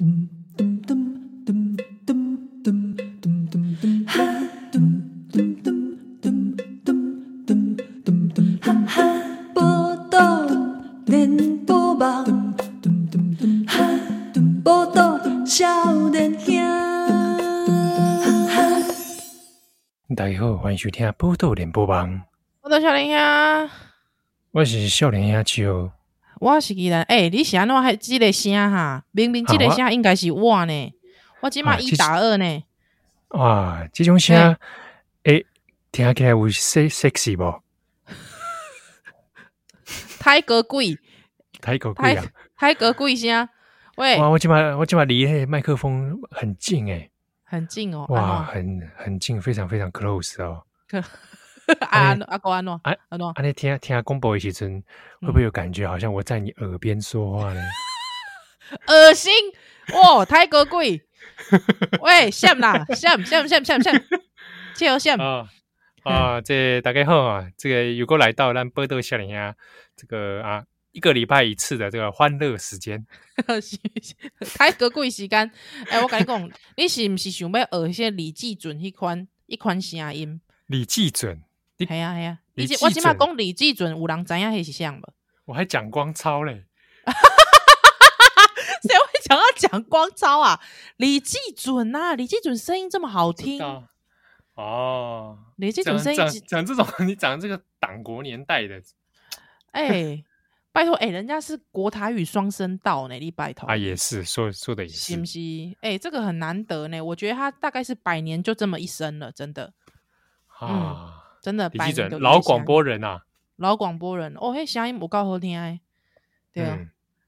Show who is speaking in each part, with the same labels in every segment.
Speaker 1: 大家好，欢迎收听《报道连播网》。
Speaker 2: 我的少年兄，
Speaker 1: 我是少年兄秋。
Speaker 2: 我是伊人。诶、欸，你是安怎还即个声哈？明明即个声应该是我呢。我即码一打二呢。
Speaker 1: 哇，即种声，诶、欸，听起来有 sexy 不？
Speaker 2: 太格贵，
Speaker 1: 太格贵啊！
Speaker 2: 太格贵声。喂，
Speaker 1: 哇，我起码我起码离那麦克风很近诶，
Speaker 2: 很近哦。
Speaker 1: 哇，很很近，非常非常 close 哦。
Speaker 2: 阿阿哥安诺阿阿诺，
Speaker 1: 阿你听听公播的时阵，会不会有感觉好像我在你耳边说话呢？
Speaker 2: 恶心！哇，太高贵。喂，闪啦，闪闪闪闪闪，切尔闪
Speaker 1: 啊啊！这大家好啊，这个如果来到咱报道少年兄，这个啊一个礼拜一次的这个欢乐时间，
Speaker 2: 太格贵时间。哎、欸，我跟你讲，你是不是想要学一些李济准一款一款声音？
Speaker 1: 李济准，
Speaker 2: 系啊系啊，我起码讲李济准，有人知影是像不？
Speaker 1: 我还蒋光超嘞。
Speaker 2: 谁会想要讲光超啊？李济准呐，李济准声音这么好听
Speaker 1: 哦。
Speaker 2: 李济准声音
Speaker 1: 讲这种，你讲这个党国年代的，
Speaker 2: 哎、欸，拜托，哎、欸，人家是国台语双声道呢，你拜托
Speaker 1: 啊，也是说说的也是，
Speaker 2: 是不是？哎、欸，这个很难得呢，我觉得他大概是百年就这么一生了，真的啊、嗯，真的。老
Speaker 1: 广播人啊，
Speaker 2: 老广播人哦，嘿，声音我够好听哎，对啊，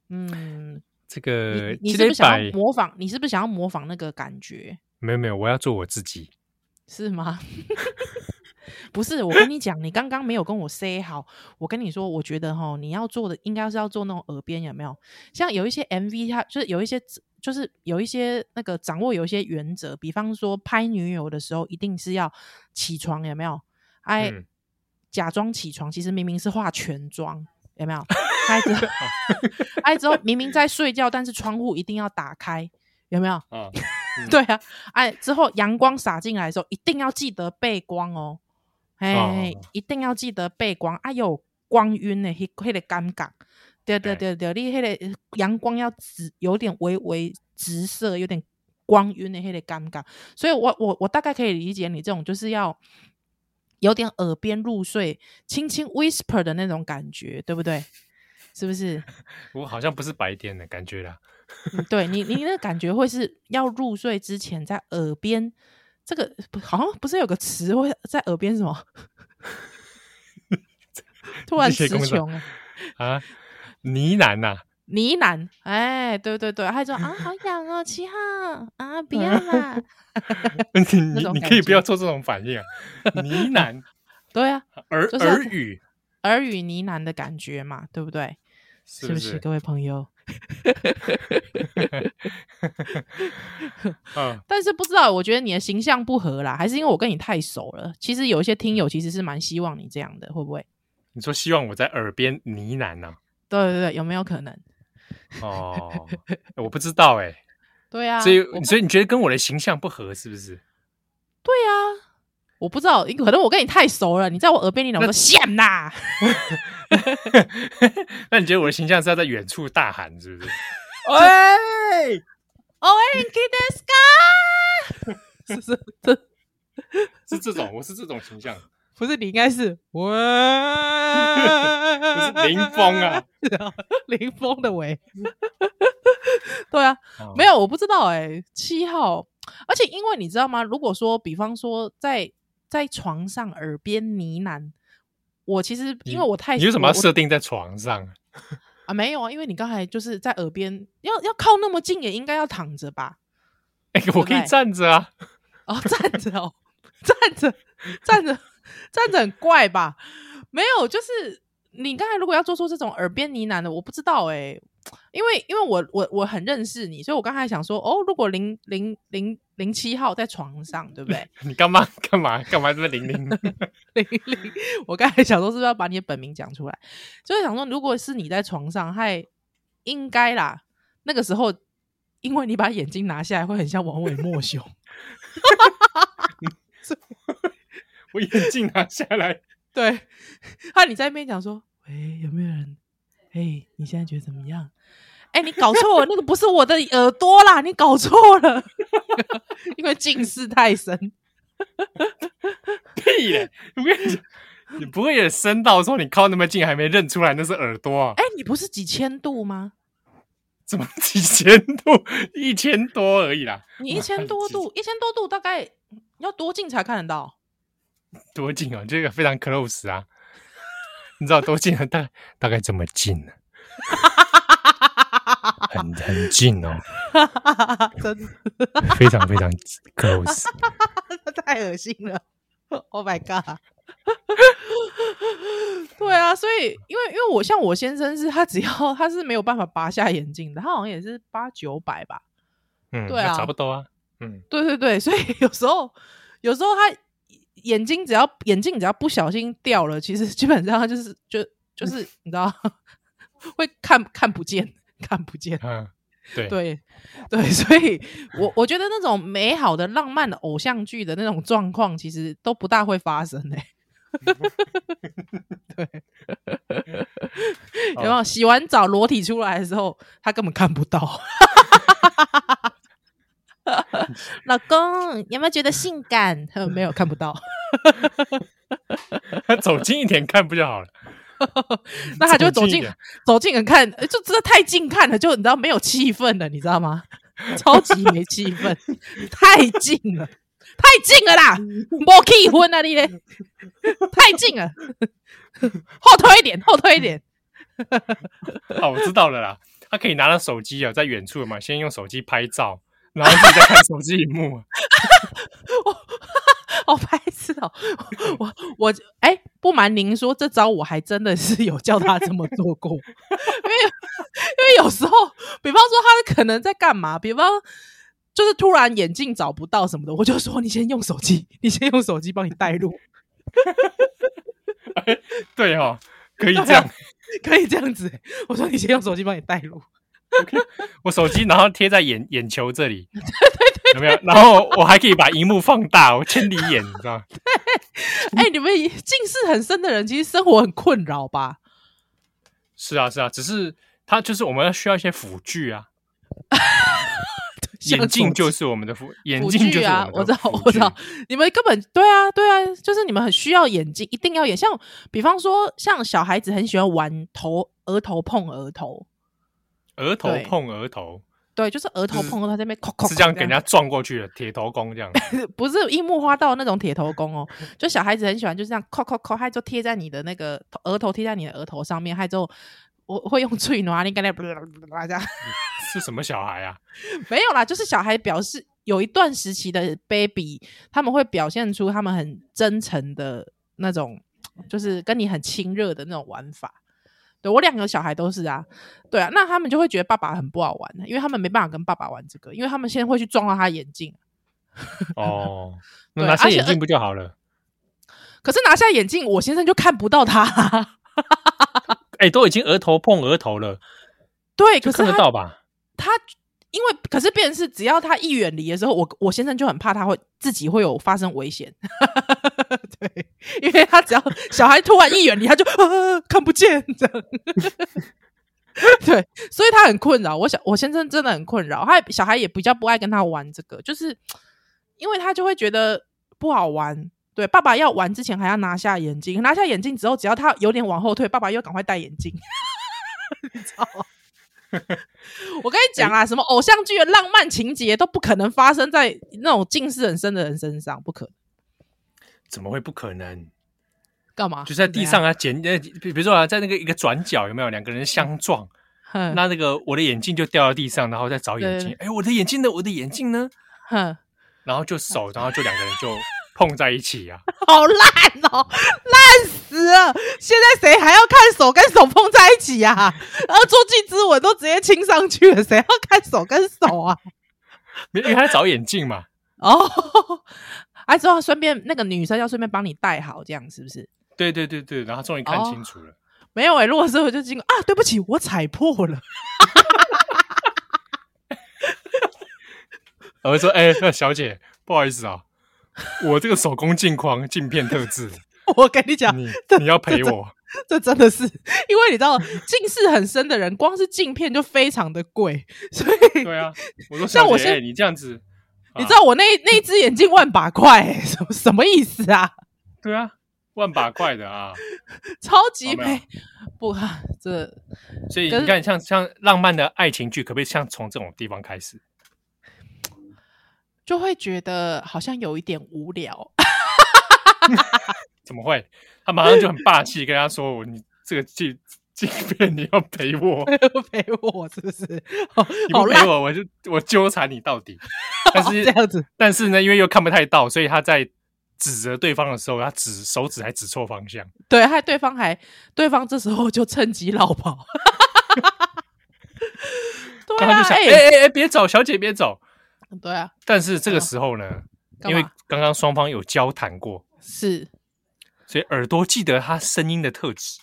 Speaker 2: 嗯。嗯
Speaker 1: 这个
Speaker 2: 你，你是不是想要模仿？你是不是想要模仿那个感觉？
Speaker 1: 没有没有，我要做我自己，
Speaker 2: 是吗？不是，我跟你讲，你刚刚没有跟我 say 好。我跟你说，我觉得哈，你要做的应该是要做那种耳边，有没有？像有一些 MV，它就是有一些，就是有一些那个掌握有一些原则，比方说拍女友的时候，一定是要起床，有没有？哎、嗯，假装起床，其实明明是化全妆。有没有？哎 之后，挨之后明明在睡觉，但是窗户一定要打开，有没有？啊 嗯、对啊，哎，之后阳光洒进来的时候，一定要记得背光哦，哎、哦，一定要记得背光。哎呦，光晕的，那那个尴尬。对对对对，你那个阳光要直，有点微微直射，有点光晕的，那个尴尬。所以我我我大概可以理解你这种，就是要。有点耳边入睡，轻轻 whisper 的那种感觉，对不对？是不是？
Speaker 1: 我好像不是白天的感觉啦。
Speaker 2: 嗯、对你，你那感觉会是要入睡之前在耳边，这个好像不是有个词会在耳边什么？突然词穷了
Speaker 1: 啊！呢喃呐。
Speaker 2: 呢喃，哎，对对对，还说啊，好痒哦，七号啊，不要啦！
Speaker 1: 你你你可以不要做这种反应啊，呢喃，
Speaker 2: 对啊，
Speaker 1: 耳、就是、耳语，
Speaker 2: 耳语呢喃的感觉嘛，对不对？是不是，是不是各位朋友？嗯，但是不知道，我觉得你的形象不合啦，还是因为我跟你太熟了？其实有一些听友其实是蛮希望你这样的，会不会？
Speaker 1: 你说希望我在耳边呢喃呢？
Speaker 2: 对对对，有没有可能？
Speaker 1: 哦，我不知道哎、欸。
Speaker 2: 对啊，
Speaker 1: 所以所以你觉得跟我的形象不合是不是？
Speaker 2: 对啊，我不知道，可能我跟你太熟了。你在我耳边，你老说险呐。
Speaker 1: 那你觉得我的形象是要在远处大喊是不是？
Speaker 2: 喂，Orange the sky，是是这
Speaker 1: 是这种，我是这种形象。
Speaker 2: 不是你应该是喂，
Speaker 1: 是林峰啊，
Speaker 2: 林峰的喂，对啊，哦、没有我不知道哎、欸，七号，而且因为你知道吗？如果说比方说在在床上耳边呢喃，我其实因为我太
Speaker 1: 你，你为什么要设定在床上
Speaker 2: 啊？没有啊，因为你刚才就是在耳边，要要靠那么近也应该要躺着吧？
Speaker 1: 哎、欸，我可以站着啊，
Speaker 2: 哦，站着哦，站 着站着。这样子很怪吧？没有，就是你刚才如果要做出这种耳边呢喃的，我不知道哎、欸，因为因为我我我很认识你，所以我刚才想说，哦，如果零零零零七号在床上，对不对？
Speaker 1: 你干嘛干嘛干嘛这么零零
Speaker 2: 零零？我刚才想说，是不是要把你的本名讲出来？就是想说，如果是你在床上，还应该啦，那个时候因为你把眼睛拿下来会很像王伟莫雄。
Speaker 1: 我眼镜拿下来，
Speaker 2: 对，他你在那边讲说，喂，有没有人？哎，你现在觉得怎么样？哎，你搞错了，那个不是我的耳朵啦，你搞错了，因为近视太深。
Speaker 1: 屁嘞！我跟你讲，你不会也深到说你靠那么近还没认出来那是耳朵啊？
Speaker 2: 哎，你不是几千度吗？
Speaker 1: 怎么几千度？一千多而已啦。
Speaker 2: 你一千多度，一千多度大概要多近才看得到？
Speaker 1: 多近哦，这个非常 close 啊！你知道多近啊？大概大概这么近呢？很很近哦，
Speaker 2: 真的
Speaker 1: 非常非常 close，
Speaker 2: 太恶心了！Oh my god！对啊，所以因为因为我像我先生是他只要他是没有办法拔下眼镜的，他好像也是八九百吧？
Speaker 1: 嗯，
Speaker 2: 对啊，
Speaker 1: 差不多啊。嗯，
Speaker 2: 对对对，所以有时候有时候他。眼睛只要眼镜只要不小心掉了，其实基本上就是 就就是你知道 会看看不见看不见，
Speaker 1: 嗯，对
Speaker 2: 对对，所以我我觉得那种美好的浪漫的偶像剧的那种状况，其实都不大会发生诶、欸。对，有没有洗完澡裸体出来的时候，他根本看不到。老公，有没有觉得性感？他 没有，看不到。
Speaker 1: 他走近一点看不就好了？
Speaker 2: 那他就走近，走近人看，就真的太近看了，就你知道没有气氛了，你知道吗？超级没气氛，太近了，太近了啦！没气氛啊你嘞，太近了，后退一点，后退一点。
Speaker 1: 好，我知道了啦，他可以拿着手机啊，在远处嘛，先用手机拍照。然后自己在看手机荧幕，
Speaker 2: 我 好白痴哦！我我哎，不瞒您说，这招我还真的是有叫他这么做过，因为因为有时候，比方说他可能在干嘛，比方就是突然眼镜找不到什么的，我就说你先用手机，你先用手机帮你带路。
Speaker 1: 哎，对哦，可以这样，
Speaker 2: 可以这样子。我说你先用手机帮你带路。
Speaker 1: OK，我手机然后贴在眼眼球这里，
Speaker 2: 对对对，
Speaker 1: 有没有？然后我还可以把荧幕放大，我千里眼，你知道吗？
Speaker 2: 哎、欸，你们近视很深的人，其实生活很困扰吧？
Speaker 1: 是啊，是啊，只是他就是我们要需要一些辅具啊。眼镜就是我们的辅，眼镜就是啊，
Speaker 2: 我知道，我知道，你们根本对啊，对啊，就是你们很需要眼镜，一定要眼。像比方说，像小孩子很喜欢玩头，额头碰额头。
Speaker 1: 额头碰额头，
Speaker 2: 对，就是额头碰到他这边，是，
Speaker 1: 是这样给人家撞过去的铁头功这样，
Speaker 2: 不是樱木花道那种铁头功哦，就小孩子很喜欢，就是这样，扣扣扣，他就贴在你的那个额头，贴在你的额头上面，还之后我会用嘴拿你跟那 这样，
Speaker 1: 是什么小孩啊？
Speaker 2: 没有啦，就是小孩表示有一段时期的 baby，他们会表现出他们很真诚的那种，就是跟你很亲热的那种玩法。对，我两个小孩都是啊，对啊，那他们就会觉得爸爸很不好玩，因为他们没办法跟爸爸玩这个，因为他们现在会去撞到他眼镜。
Speaker 1: 哦，那拿下眼镜不就好了？
Speaker 2: 可是拿下眼镜，我先生就看不到他。
Speaker 1: 哎、欸，都已经额头碰额头了，
Speaker 2: 对，可是
Speaker 1: 看得到吧？
Speaker 2: 他。因为可是，变成是只要他一远离的时候，我我先生就很怕他会自己会有发生危险。对，因为他只要小孩突然一远离，他就看不见这样。对，所以他很困扰。我想我先生真的很困扰，他小孩也比较不爱跟他玩这个，就是因为他就会觉得不好玩。对，爸爸要玩之前还要拿下眼镜，拿下眼镜之后，只要他有点往后退，爸爸又赶快戴眼镜。你知道吗？我跟你讲啊，什么偶像剧的浪漫情节都不可能发生在那种近视很深的人身上，不可能。
Speaker 1: 怎么会不可能？
Speaker 2: 干嘛？
Speaker 1: 就在地上啊，捡呃，比如说啊，在那个一个转角有没有两个人相撞？嗯、那那个我的眼镜就掉到地上，然后再找眼镜。哎、欸，我的眼镜呢？我的眼镜呢？哼，然后就手，然后就两个人就。碰在一起呀、啊，
Speaker 2: 好烂哦，烂死了！现在谁还要看手跟手碰在一起呀、啊？然后坐骑之吻都直接亲上去了，谁要看手跟手啊？
Speaker 1: 因为他在找眼镜嘛。
Speaker 2: 哦，还之后顺便那个女生要顺便帮你戴好，这样是不是？
Speaker 1: 对对对对，然后终于看清楚了。哦、
Speaker 2: 没有哎、欸，如果是我就经过啊，对不起，我踩破了。
Speaker 1: 我会说，哎、欸，小姐，不好意思啊，我这个手工镜框镜片特制，
Speaker 2: 我跟你讲，
Speaker 1: 你你要赔我
Speaker 2: 这，这真的是，因为你知道近视很深的人，光是镜片就非常的贵，所以
Speaker 1: 对啊，我说像我现在你这样子，
Speaker 2: 你知道我那那一只眼镜万把块，什么什么意思啊？
Speaker 1: 对啊。万把块的啊，
Speaker 2: 超级美，不，这
Speaker 1: 所以你看，像像浪漫的爱情剧，可不可以像从这种地方开始？
Speaker 2: 就会觉得好像有一点无聊。
Speaker 1: 怎么会？他马上就很霸气，跟他说：“我你这个镜镜片你要陪我，
Speaker 2: 陪我是不是？
Speaker 1: 你不陪我，我就我纠缠你到底。”但是这样子，但是呢，因为又看不太到，所以他在。指责对方的时候，他指手指还指错方向，
Speaker 2: 对，还对方还对方这时候就趁机落跑，
Speaker 1: 对啊，哎。哎哎，别走，小姐别走，
Speaker 2: 对啊。
Speaker 1: 但是这个时候呢，因为刚刚双方有交谈过，
Speaker 2: 是，
Speaker 1: 所以耳朵记得他声音的特质。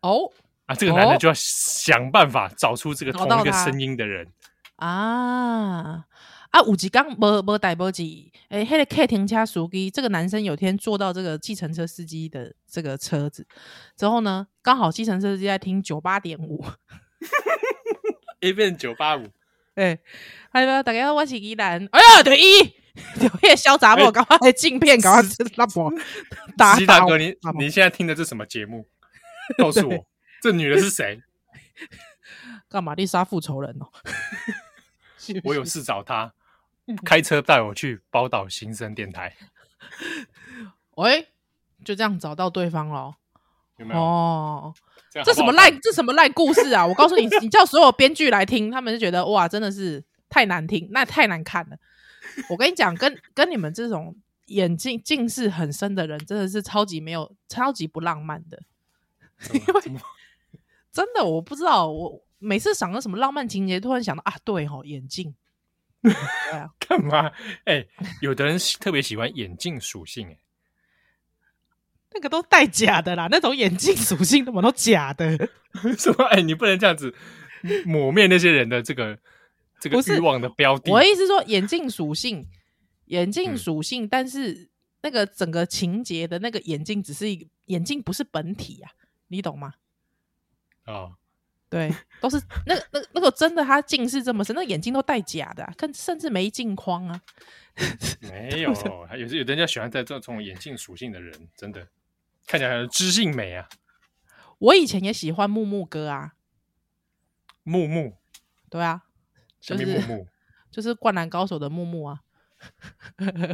Speaker 2: 哦
Speaker 1: 啊，这个男的就要想办法找出这个同一个声音的人。
Speaker 2: 啊。啊，五级刚没没带没几，诶，那个 K 停车熟机，这个男生有天坐到这个计程车司机的这个车子之后呢，刚好计程车司机在听九八点五，
Speaker 1: A 变九八五，
Speaker 2: 哎，还有大家我是依兰，哎呀，对一，有叶潇洒不？赶快镜片，赶快拉波，
Speaker 1: 打大哥，你你现在听的是什么节目？告诉我，这女的是谁？
Speaker 2: 干嘛？丽莎复仇人哦，
Speaker 1: 我有事找她。开车带我去宝岛新生电台。
Speaker 2: 喂，就这样找到对方了。
Speaker 1: 有没有？
Speaker 2: 哦，这，什么烂？这什么烂故事啊！我告诉你，你叫所有编剧来听，他们就觉得哇，真的是太难听，那太难看了。我跟你讲，跟跟你们这种眼镜近视很深的人，真的是超级没有、超级不浪漫的。因为真的，我不知道，我每次想到什么浪漫情节，突然想到啊，对哦，眼镜。对啊，
Speaker 1: 干嘛？哎、欸，有的人特别喜欢眼镜属性，哎，
Speaker 2: 那个都带假的啦，那种眼镜属性怎么都假的？
Speaker 1: 什么？哎、欸，你不能这样子抹灭那些人的这个这个欲望的标的。
Speaker 2: 我的意思说，眼镜属性，眼镜属性，嗯、但是那个整个情节的那个眼镜只是一个眼镜，不是本体啊，你懂吗？
Speaker 1: 啊、哦。
Speaker 2: 对，都是那个、那个、那个真的，他近视这么深，那、眼睛都戴假的、啊，跟甚至没镜框啊。
Speaker 1: 没有，有有人家喜欢戴这种眼镜属性的人，真的看起来很知性美啊。
Speaker 2: 我以前也喜欢木木哥啊，
Speaker 1: 木木，
Speaker 2: 对啊，
Speaker 1: 就是木木，
Speaker 2: 就是灌篮高手的木木啊。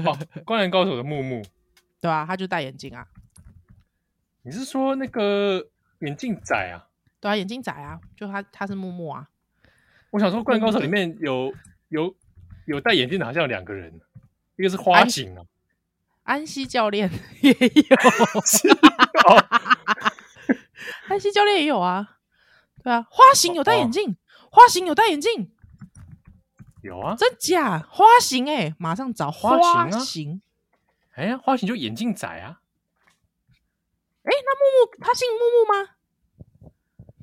Speaker 1: 哦，灌篮高手的木木，
Speaker 2: 对啊，他就戴眼镜啊。
Speaker 1: 你是说那个眼镜仔啊？
Speaker 2: 对啊，眼镜仔啊，就他他是木木啊。
Speaker 1: 我想说，《灌篮高手》里面有有有戴眼镜的，好像有两个人，一个是花形啊，
Speaker 2: 安西教练 也有，安西教练也有啊。对啊，花型有戴眼镜，花型有戴眼镜，
Speaker 1: 有啊，
Speaker 2: 真假？花型哎，马上找花型。
Speaker 1: 哎呀，花型就眼镜仔啊。
Speaker 2: 哎，那木木他姓木木吗？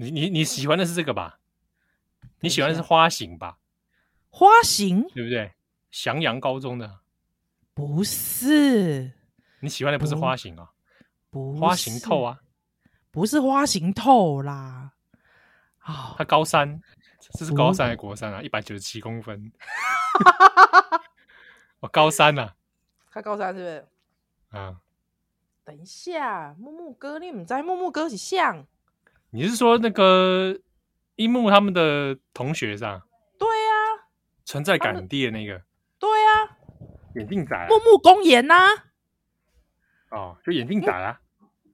Speaker 1: 你你你喜欢的是这个吧？你喜欢的是花型吧？
Speaker 2: 花型
Speaker 1: 对不对？翔阳高中的
Speaker 2: 不是？你
Speaker 1: 喜欢的不是花型啊？
Speaker 2: 不，
Speaker 1: 花型透啊？
Speaker 2: 不是花型透啦！
Speaker 1: 啊，他高三，这是高三还是国三啊？一百九十七公分，我高三呐，
Speaker 2: 他高三是不是？
Speaker 1: 啊，
Speaker 2: 等一下，木木哥，你唔知木木哥是像？
Speaker 1: 你是说那个樱木他们的同学是吧？
Speaker 2: 对呀，
Speaker 1: 存在感很低的那个。
Speaker 2: 对呀，
Speaker 1: 眼镜仔。
Speaker 2: 木木公园呐。
Speaker 1: 哦，就眼镜仔啊。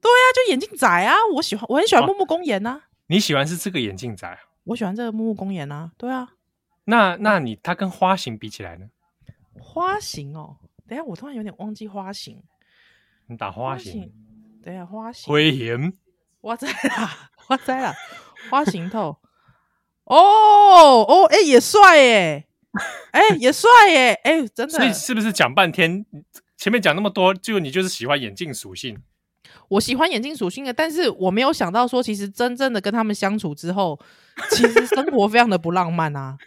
Speaker 2: 对呀，就眼镜仔啊！我喜欢，我很喜欢木木公园呐。
Speaker 1: 你喜欢是这个眼镜仔？
Speaker 2: 我喜欢这个木木公园呐。对啊。
Speaker 1: 那那你他跟花形比起来呢？
Speaker 2: 花形哦，等下我突然有点忘记花形。
Speaker 1: 你打花形。
Speaker 2: 等下花形。
Speaker 1: 灰岩。
Speaker 2: 我在啦。花栽了，花形透，哦哦，哎、欸，也帅耶，哎、欸，也帅耶，哎、欸，真的，
Speaker 1: 所以是不是讲半天，前面讲那么多，就你就是喜欢眼镜属性？
Speaker 2: 我喜欢眼镜属性的，但是我没有想到说，其实真正的跟他们相处之后，其实生活非常的不浪漫啊。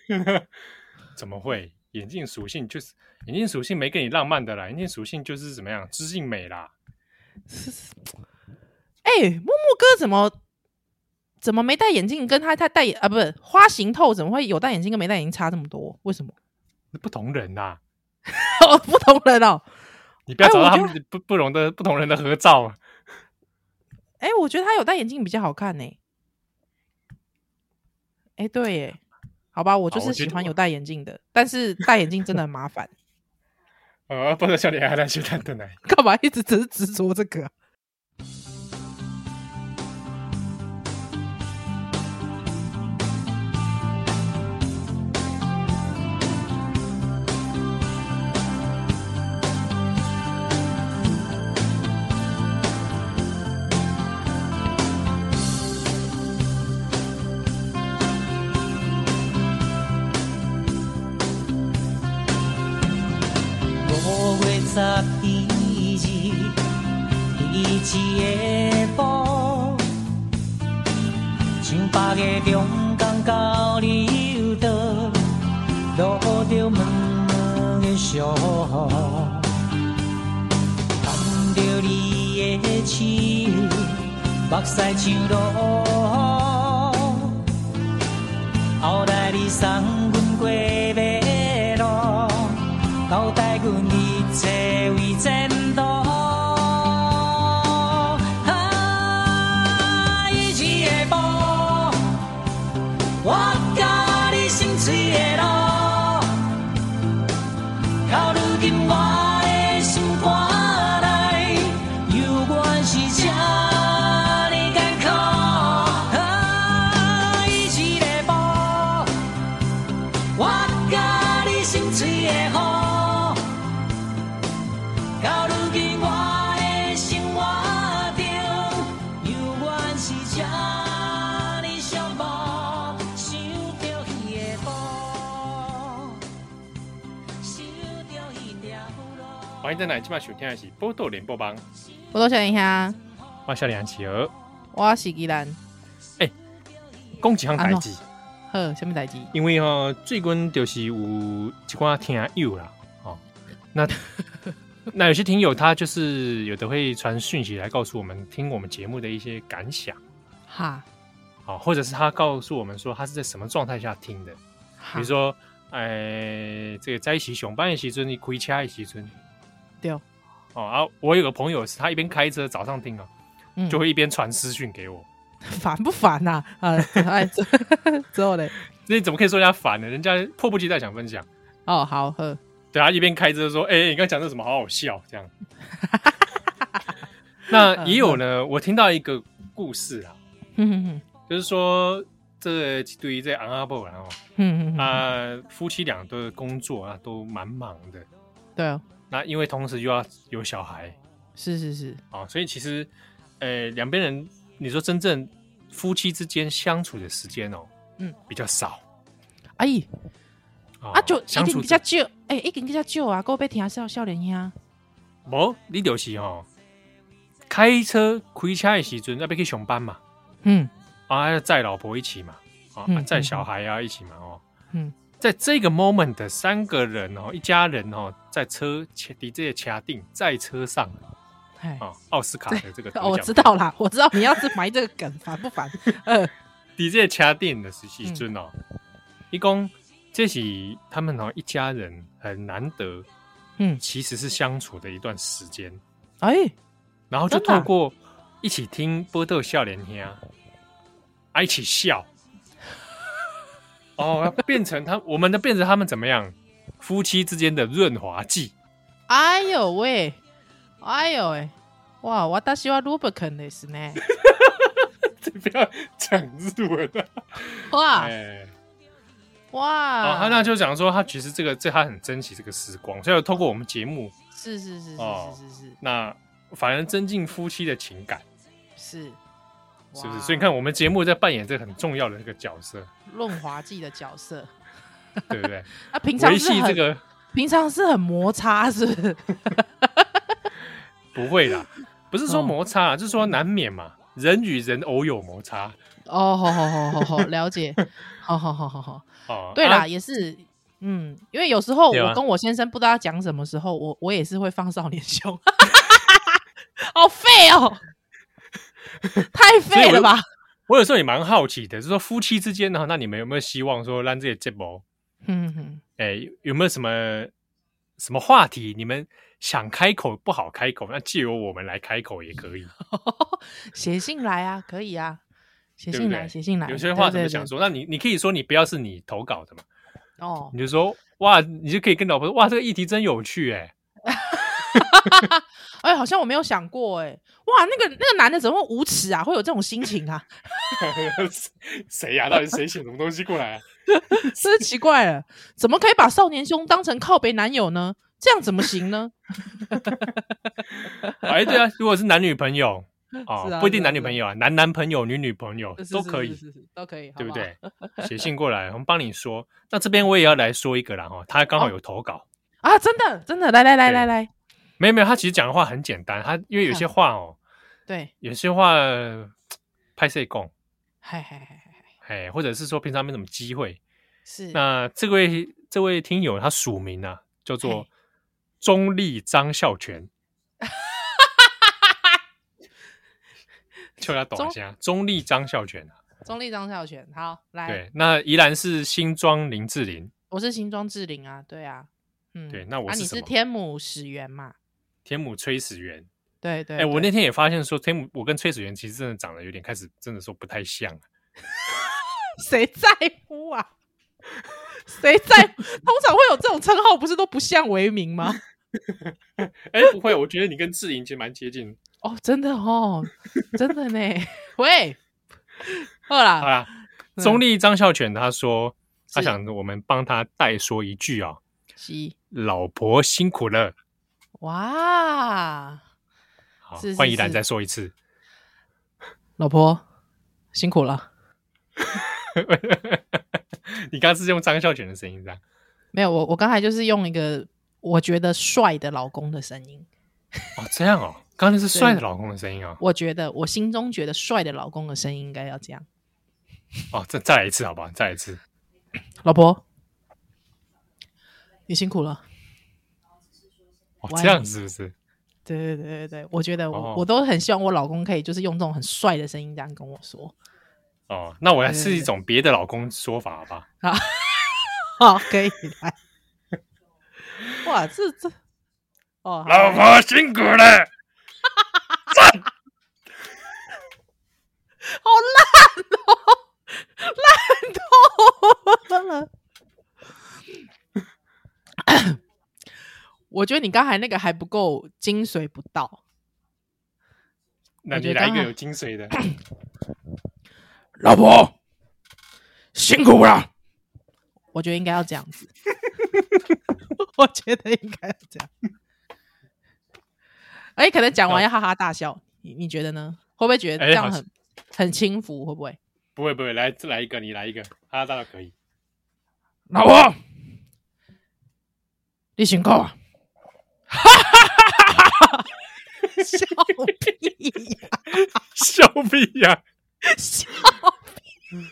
Speaker 1: 怎么会？眼镜属性就是眼镜属性没给你浪漫的啦，眼镜属性就是怎么样，知性美啦。
Speaker 2: 哎、欸，木木哥怎么怎么没戴眼镜？跟他他戴眼啊，不是花形透，怎么会有戴眼镜跟没戴眼镜差这么多？为什么？
Speaker 1: 不同人呐、啊，
Speaker 2: 不同人哦。
Speaker 1: 你不要找到他们不不同的不同人的合照。
Speaker 2: 哎、欸，我觉得他有戴眼镜比较好看呢、欸。哎、欸，对耶，好吧，我就是喜欢有戴眼镜的，但是戴眼镜真的很麻烦。
Speaker 1: 呃，波多少年还在学看的呢？
Speaker 2: 干嘛一直只是执着这个？
Speaker 3: 十目屎像落雨，后来你送
Speaker 1: 欢迎再来，今晚收听的是《波多连播帮》。
Speaker 2: 波多小林兄，
Speaker 1: 我小林企鹅，
Speaker 2: 我是吉兰。
Speaker 1: 哎，讲几项代志？
Speaker 2: 呵，什么代志？
Speaker 1: 因为哈，最近就是有一寡听友啦，哦，那 那有些听友他就是有的会传讯息来告诉我们听我们节目的一些感想，
Speaker 2: 哈，
Speaker 1: 好，或者是他告诉我们说他是在什么状态下听的，比如说，哎，这个在一起上班的时阵，你开车的时阵。
Speaker 2: 对
Speaker 1: 哦啊！我有个朋友是他一边开车早上听啊，嗯、就会一边传私讯给我，
Speaker 2: 烦不烦呐？啊，哎，之后嘞，
Speaker 1: 那你怎么可以说人家烦呢？人家迫不及待想分享。
Speaker 2: 哦，好喝。
Speaker 1: 对啊，一边开车说：“哎、欸，你刚讲的什么？好好笑。”这样。那也有呢，我听到一个故事啊，就是说这个对于这昂阿伯然后，嗯啊，夫妻俩的工作啊，都蛮忙的。
Speaker 2: 对啊。
Speaker 1: 那因为同时又要有小孩，
Speaker 2: 是是是，
Speaker 1: 啊，所以其实，呃，两边人，你说真正夫妻之间相处的时间哦，嗯，比较少。
Speaker 2: 哎，啊，就一定比较久，哎，一定比较久啊，够被听笑笑脸呀。
Speaker 1: 无，你就是哦，开车开车的时阵要不要去上班嘛？
Speaker 2: 嗯，
Speaker 1: 啊，要载老婆一起嘛，啊，载小孩啊一起嘛，哦，嗯。在这个 moment 的三个人哦，一家人哦，在车前的这些掐定在车上，哦，奥斯卡的这个、
Speaker 2: 哦，我知道啦，我知道你要是埋这个梗烦不烦？呃，
Speaker 1: 的这掐定的时阵哦，一共这是他们哦一家人很难得，嗯，其实是相处的一段时间，哎，然后就透过一起听波特笑脸听，啊，一起笑。哦，变成他，我们的变成他们怎么样？夫妻之间的润滑剂。
Speaker 2: 哎呦喂，哎呦喂，哇，我倒喜欢 lubricant 的是呢。
Speaker 1: 不要讲日文啊！
Speaker 2: 哇，欸、哇，
Speaker 1: 哦，他那就讲说，他其实这个这他很珍惜这个时光，所以透过我们节目，
Speaker 2: 是是是是
Speaker 1: 哦，
Speaker 2: 是是是，
Speaker 1: 那反而增进夫妻的情感，
Speaker 2: 是。
Speaker 1: 是不是？所以你看，我们节目在扮演这很重要的这个角色，
Speaker 2: 润滑剂的角色，
Speaker 1: 对不对？
Speaker 2: 啊，平常是这个，平常是很摩擦，是不是？
Speaker 1: 不会啦，不是说摩擦，就是说难免嘛，人与人偶有摩擦。
Speaker 2: 哦，好好好好好，了解。好好好好好。哦，对啦，也是嗯，因为有时候我跟我先生不知道要讲什么时候，我我也是会放少年凶，好废哦，太废了吧
Speaker 1: 我！我有时候也蛮好奇的，就是说夫妻之间呢，那你们有没有希望说让这些节目，嗯哼，哎，有没有什么什么话题你们想开口不好开口，那借由我们来开口也可以，
Speaker 2: 写信来啊，可以啊，写信来，写信来，
Speaker 1: 有些话怎么想
Speaker 2: 说？
Speaker 1: 那你你可以说你不要是你投稿的嘛。
Speaker 2: 哦，
Speaker 1: 你就说哇，你就可以跟老婆说哇，这个议题真有趣哎，
Speaker 2: 哎，好像我没有想过哎，哇，那个那个男的怎么会无耻啊，会有这种心情啊？
Speaker 1: 谁呀、啊？到底谁写什么东西过来啊？
Speaker 2: 真是奇怪了，怎么可以把少年兄当成靠北男友呢？这样怎么行呢？
Speaker 1: 哎，对啊，如果是男女朋友。哦，啊、不一定男女朋友啊，啊男男朋友、女女朋友都可以，
Speaker 2: 都可以，
Speaker 1: 对不对？写信过来，我们帮你说。那这边我也要来说一个啦，哈，他刚好有投稿、
Speaker 2: 哦、啊，真的，真的，来来来来来，
Speaker 1: 没有没有，他其实讲的话很简单，他因为有些话哦，
Speaker 2: 对，
Speaker 1: 有些话 拍摄讲，
Speaker 2: 嗨嗨嗨
Speaker 1: 嗨，或者是说平常没什么机会，
Speaker 2: 是。那
Speaker 1: 这位这位听友他署名啊，叫做中立张孝全。就要懂一下，中立张孝全啊，
Speaker 2: 中立张孝全，好来。
Speaker 1: 对，那依然是新庄林志玲，
Speaker 2: 我是新庄志玲啊，对啊，嗯，
Speaker 1: 对，那我是、啊、
Speaker 2: 你是天母始源嘛？
Speaker 1: 天母崔始源，
Speaker 2: 对对，
Speaker 1: 哎、欸，我那天也发现说，天母我跟崔始源其实真的长得有点开始，真的说不太像。
Speaker 2: 谁在乎啊？谁在？通常会有这种称号，不是都不像为名吗？
Speaker 1: 哎、欸，不会，我觉得你跟志玲其实蛮接近。
Speaker 2: 哦，真的哦，真的呢。喂，好啦，
Speaker 1: 好啦，中立张孝全他说，他想我们帮他代说一句啊，
Speaker 2: 是，
Speaker 1: 老婆辛苦了。
Speaker 2: 哇，
Speaker 1: 好，换宜兰再说一次，
Speaker 2: 老婆辛苦了。
Speaker 1: 你刚刚是用张孝全的声音这样？
Speaker 2: 没有，我我刚才就是用一个我觉得帅的老公的声音。
Speaker 1: 哦，这样哦。刚才是帅的老公的声音啊！
Speaker 2: 我觉得我心中觉得帅的老公的声音应该要这样。
Speaker 1: 哦，再再来一次，好不好，再来一次。
Speaker 2: 老婆，你辛苦了。
Speaker 1: 哦，这样是不是？
Speaker 2: 对对对对对，我觉得我、哦、我都很希望我老公可以就是用这种很帅的声音这样跟我说。
Speaker 1: 哦，那我来试一种别的老公说法，好吧？
Speaker 2: 好，好，可以来。哇，这这哦，
Speaker 1: 老婆辛苦了。
Speaker 2: 好烂哦，烂透了！我觉得你刚才那个还不够精髓，不到。
Speaker 1: 那你来一个有精髓的。
Speaker 2: 老婆辛苦了。我觉得应该要这样子。我觉得应该要这样。哎，可能讲完要哈哈大笑，你你觉得呢？会不会觉得这样很？很轻浮，会不会？
Speaker 1: 不会，不会。来，再来一个，你来一个，哈，哈大笑可以。
Speaker 2: 老婆，你辛苦啊！哈哈哈哈哈哈！笑屁呀！
Speaker 1: 笑屁呀！
Speaker 2: 笑屁！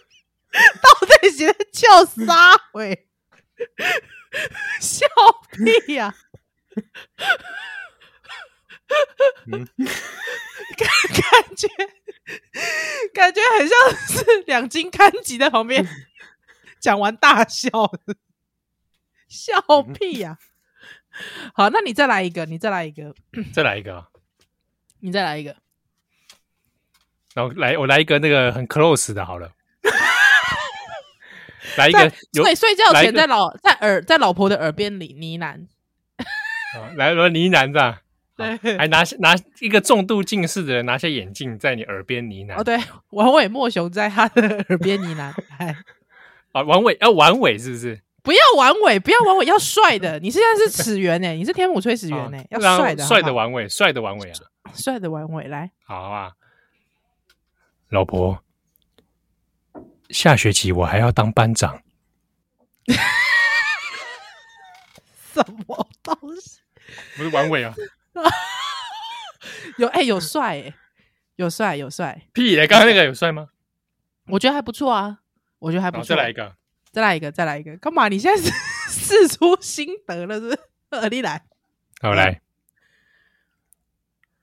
Speaker 2: 到底是在叫啥喂？笑屁呀！嗯，感感觉。感觉很像是两斤看吉在旁边 讲完大笑，笑屁呀、啊！好，那你再来一个，你再来一个，
Speaker 1: 再来一个，
Speaker 2: 你再来一个。
Speaker 1: 然后来，我来一个那个很 close 的，好了。来一个，
Speaker 2: 睡睡觉前在老在耳在老婆的耳边里呢喃。
Speaker 1: 来，来呢喃这样。对，还拿拿一个重度近视的人拿下眼镜，在你耳边呢喃。
Speaker 2: 哦，对，王伟莫雄在他的耳边呢喃。哎，
Speaker 1: 啊，王伟要王伟是不是？
Speaker 2: 不要王尾，不要王尾，要帅的。你现在是始源哎，你是天母崔始源哎，要帅的，
Speaker 1: 帅的王伟，帅的王伟啊，
Speaker 2: 帅的王伟来。
Speaker 1: 好啊，老婆，下学期我还要当班长。
Speaker 2: 什么东西？
Speaker 1: 不是玩尾啊。
Speaker 2: 有哎、欸，有帅哎、欸，有帅有帅。
Speaker 1: 屁嘞！刚刚那个有帅吗？
Speaker 2: 我觉得还不错啊，我觉得还不错。
Speaker 1: 再来一个，
Speaker 2: 再来一个，再来一个。干嘛？你现在是 试出心得了，是不是？呃，你来，
Speaker 1: 好来，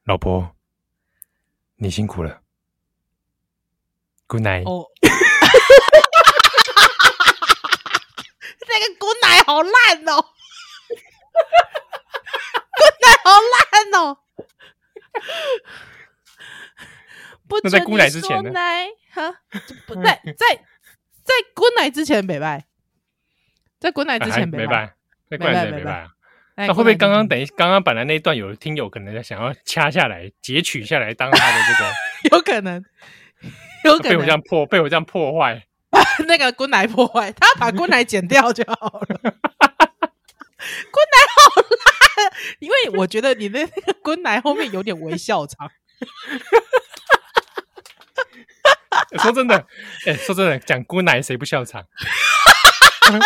Speaker 1: 老婆，你辛苦了，Good night。哦，
Speaker 2: 那个 Good night 好烂哦，Good night 好烂哦。不
Speaker 1: 在 Good night 之前呢？
Speaker 2: 哈，不在在在 Good night 之前，北拜，在 Good night 之前北拜，
Speaker 1: 在 Good night 没拜。那会不会刚刚等于刚刚本来那一段有听友可能想要掐下来截取下来当他的这个？
Speaker 2: 有可能，有可能
Speaker 1: 被我这样破被我这样破坏，
Speaker 2: 那个 Good night 破坏，他把 Good night 剪掉就好了。Good night 好烂，因为我觉得你的那个 Good night 后面有点微笑场。
Speaker 1: 说真的，哎、欸，说真的，讲 Good night 谁不笑场？
Speaker 2: 为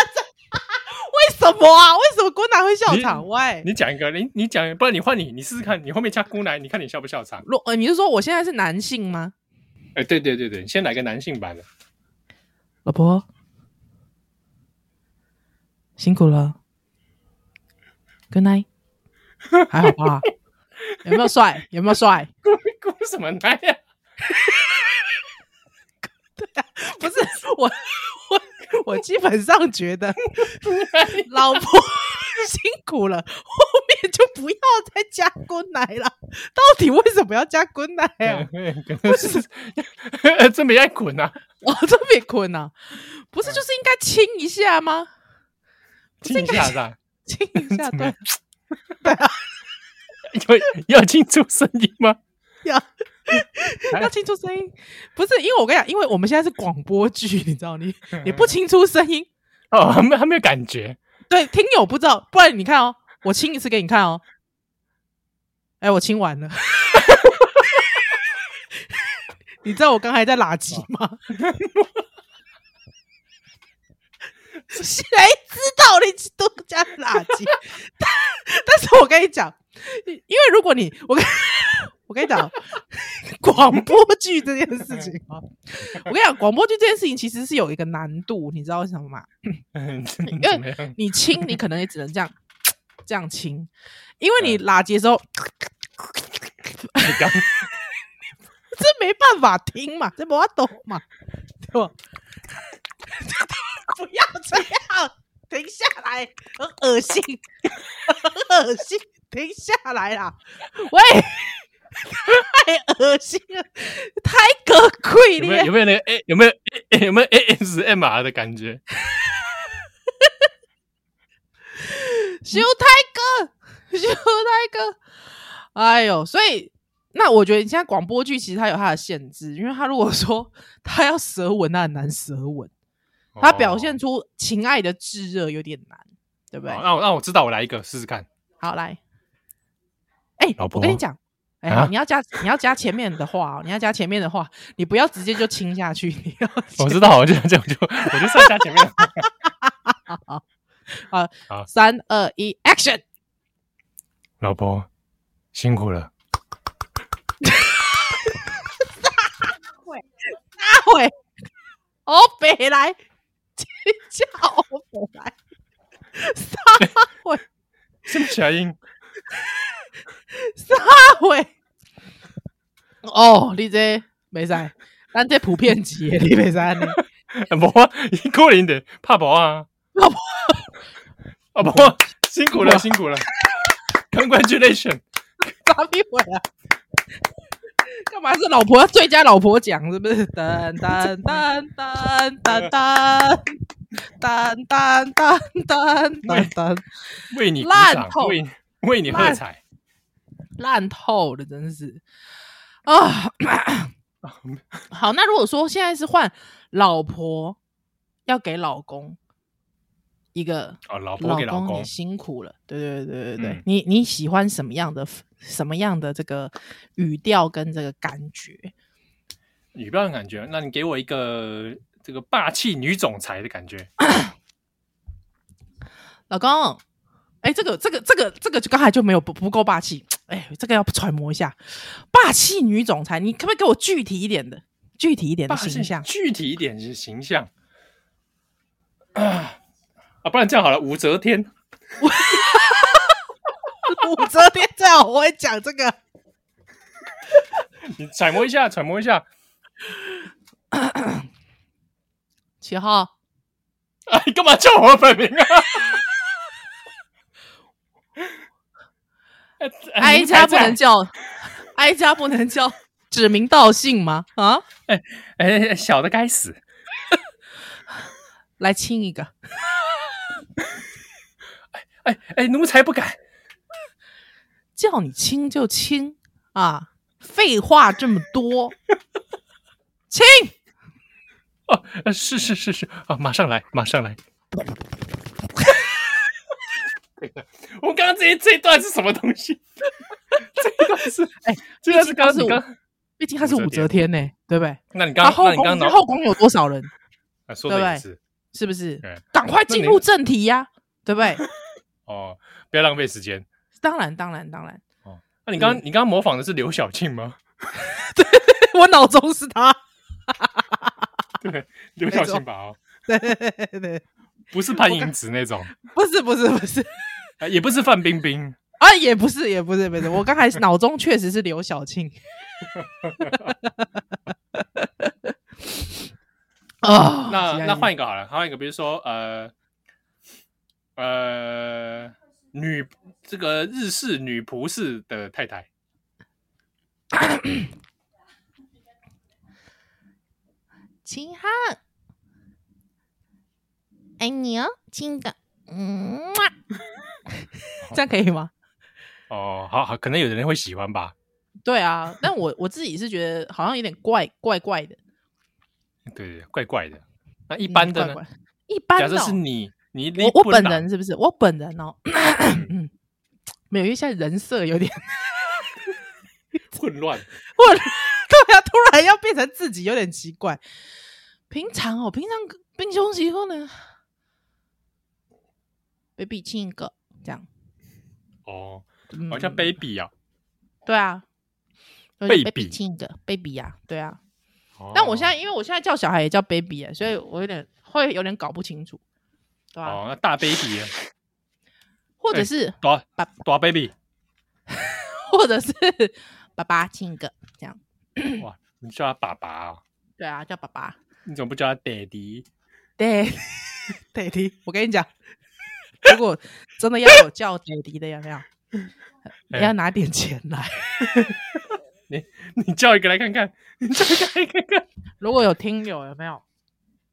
Speaker 2: 什么啊？为什么 Good night 会笑场？喂，
Speaker 1: 你讲一个，你你讲，不然你换你，你试试看，你后面加 Good night，你看你笑不笑场？
Speaker 2: 若呃，你是说我现在是男性吗？
Speaker 1: 哎、欸，对对对对，先来个男性版的。
Speaker 2: 老婆辛苦了，Good night，还好吧？有没有帅？有没有帅
Speaker 1: ？Good 什么奶呀？
Speaker 2: 对啊，不是我我我基本上觉得 老婆辛苦了，后面就不要再加 Good night 了。到底为什么要加 Good night 啊？
Speaker 1: 不是这么爱滚啊？
Speaker 2: 哦，这么捆呐？不是，就是应该亲一下吗？
Speaker 1: 亲一下是吧？
Speaker 2: 亲一下，对
Speaker 1: 对啊，要要清楚声音吗？
Speaker 2: 要。要清出声音，不是因为我跟你讲，因为我们现在是广播剧，你知道，你你不清出声音
Speaker 1: 哦，还没还没有感觉，
Speaker 2: 对，听友不知道，不然你看哦，我亲一次给你看哦，哎，我亲完了，你知道我刚才在垃圾吗？谁知道你都加垃圾？但但是我跟你讲，因为如果你我跟。我跟你讲，广播剧这件事情啊，我跟你讲，广播剧这件事情其实是有一个难度，你知道为什么吗？因为你亲，你可能也只能这样 这样亲，因为你拉结的时候，这没办法听嘛，这没法懂嘛，对吧？不要这样，停下来，很恶心，很恶心，停下来啦，喂。太恶心了，太可贵了。
Speaker 1: 有没有那个 A？有没有 A？有没有 ASMR 的感觉？
Speaker 2: 修泰哥，修泰哥。哎呦，所以那我觉得你现在广播剧其实它有它的限制，因为他如果说他要舌吻，那很难舌吻。他表现出情爱的炙热有点难，对不对？
Speaker 1: 那我那我知道，我来一个试试看。
Speaker 2: 好，来。哎、欸，我跟你讲。哎、欸，你要加你要加前面的话，哦你要加前面的话，你不要直接就亲下去。你要
Speaker 1: 我知道，我就这样就我就算加前面的话。
Speaker 2: 好，好，好，三二一，Action！
Speaker 1: 老婆辛苦了。
Speaker 2: 大会大会，我北来，叫我北来，大会
Speaker 1: 什么声音？
Speaker 2: 啥会？哦，你这没使，咱这普遍级的，你没事呢？
Speaker 1: 不啊，你可怜的，怕不啊？
Speaker 2: 老婆，
Speaker 1: 老婆辛苦了，辛苦了，Congratulations！
Speaker 2: 啥逼鬼啊？干嘛是老婆最佳老婆奖？是不是？噔噔噔噔噔噔噔噔噔噔噔，
Speaker 1: 为你烂透，为为你喝彩。
Speaker 2: 烂透了，真是啊！好，那如果说现在是换老婆要给老公一个
Speaker 1: 哦，老婆给老公，
Speaker 2: 你辛苦了，对对对对对，嗯、你你喜欢什么样的什么样的这个语调跟这个感觉？
Speaker 1: 语调的感觉，那你给我一个这个霸气女总裁的感觉，
Speaker 2: 老公。哎，这个这个这个这个就刚才就没有不不够霸气。哎，这个要揣摩一下，霸气女总裁，你可不可以给我具体一点的、具体一点的形象？
Speaker 1: 具体一点的形象啊！啊，不然这样好了，武则天。
Speaker 2: 武则天最好我会讲这个。
Speaker 1: 你揣摩一下，揣摩一下。
Speaker 2: 七号。
Speaker 1: 哎，你干嘛叫我本名啊？
Speaker 2: 哀家不能叫，哀家不能叫，指名道姓吗？啊？
Speaker 1: 哎哎，小的该死！
Speaker 2: 来亲一个。
Speaker 1: 哎哎哎，奴才不敢。
Speaker 2: 叫你亲就亲啊！废话这么多，亲。
Speaker 1: 哦，是是是是啊，马上来，马上来。我刚刚这一这一段是什么东西？这一段是哎，这个是刚是刚，
Speaker 2: 毕竟他是武则天呢，对不对？
Speaker 1: 那你刚刚，那你刚刚
Speaker 2: 后宫有多少人？
Speaker 1: 说的也是，
Speaker 2: 是不是？赶快进入正题呀，对不对？
Speaker 1: 哦，不要浪费时间。
Speaker 2: 当然，当然，当然。
Speaker 1: 哦，那你刚你刚刚模仿的是刘晓庆吗？
Speaker 2: 对，我脑中是他。
Speaker 1: 对，刘晓庆吧？哦，
Speaker 2: 对对对。
Speaker 1: 不是潘迎紫那种，
Speaker 2: 不是不是不是，
Speaker 1: 也不是范冰冰
Speaker 2: 啊，也不是也不是不是，我刚才脑中确实是刘晓庆。
Speaker 1: 啊，那那换一个好了，换一个，比如说呃呃女这个日式女仆式的太太，
Speaker 2: 秦汉。爱你哦，亲个，嗯，这样可以吗？
Speaker 1: 哦，好好，可能有的人会喜欢吧。
Speaker 2: 对啊，但我 我自己是觉得好像有点怪怪怪的。
Speaker 1: 对，怪怪的。那一般的呢？
Speaker 2: 一般的，
Speaker 1: 假设是你，你
Speaker 2: 我我本人是不是？我本人哦，嗯，没有，因为现在人设有点
Speaker 1: 混乱，混，
Speaker 2: 对啊，突然要变成自己，有点奇怪。平常哦，平常冰胸以后呢？baby 亲一个，这样
Speaker 1: 哦，好像 baby 啊，
Speaker 2: 对啊，baby 亲一个 baby 呀，对啊。但我现在因为我现在叫小孩也叫 baby 啊，所以我有点会有点搞不清楚，对吧？
Speaker 1: 哦，那大 baby，
Speaker 2: 或者是
Speaker 1: 大大 baby，
Speaker 2: 或者是爸爸亲一个，这样。
Speaker 1: 哇，你叫他爸爸啊？
Speaker 2: 对啊，叫爸爸。
Speaker 1: 你怎么不叫他
Speaker 2: daddy？daddy，daddy，我跟你讲。如果真的要有叫爹地的，有没有？你要拿点钱来。
Speaker 1: 你你叫一个来看看，你叫一个来看看。
Speaker 2: 如果有听友有没有？